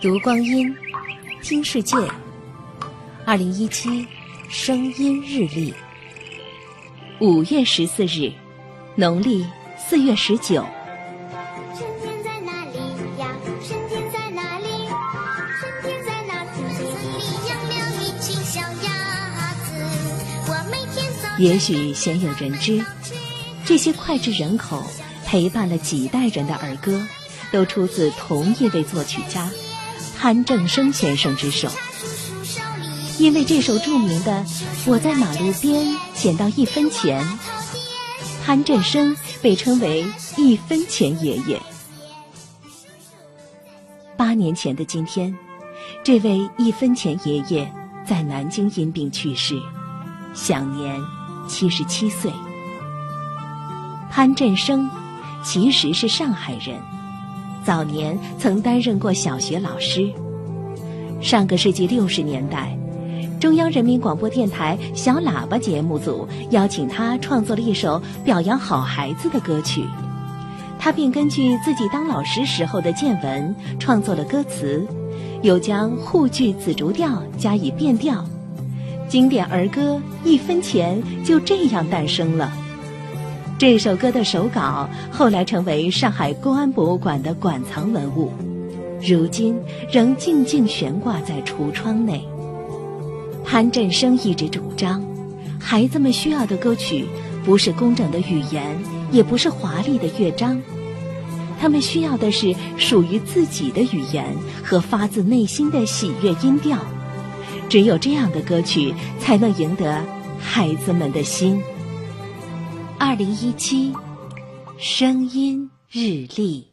读光阴，听世界。二零一七声音日历，五月十四日，农历四月十九。春天在哪里呀？春天在哪里？春天在哪村里养了一群小鸭子。我每天早也许鲜有人知，这些脍炙人口、陪伴了几代人的儿歌，都出自同一位作曲家。潘正生先生之手，因为这首著名的《我在马路边捡到一分钱》，潘振声被称为“一分钱爷爷”。八年前的今天，这位“一分钱爷爷”在南京因病去世，享年七十七岁。潘振声其实是上海人。早年曾担任过小学老师。上个世纪六十年代，中央人民广播电台小喇叭节目组邀请他创作了一首表扬好孩子的歌曲，他便根据自己当老师时候的见闻创作了歌词，又将沪剧紫竹调加以变调，经典儿歌《一分钱》就这样诞生了。这首歌的手稿后来成为上海公安博物馆的馆藏文物，如今仍静静悬挂在橱窗内。潘振声一直主张，孩子们需要的歌曲不是工整的语言，也不是华丽的乐章，他们需要的是属于自己的语言和发自内心的喜悦音调。只有这样的歌曲，才能赢得孩子们的心。二零一七，声音日历。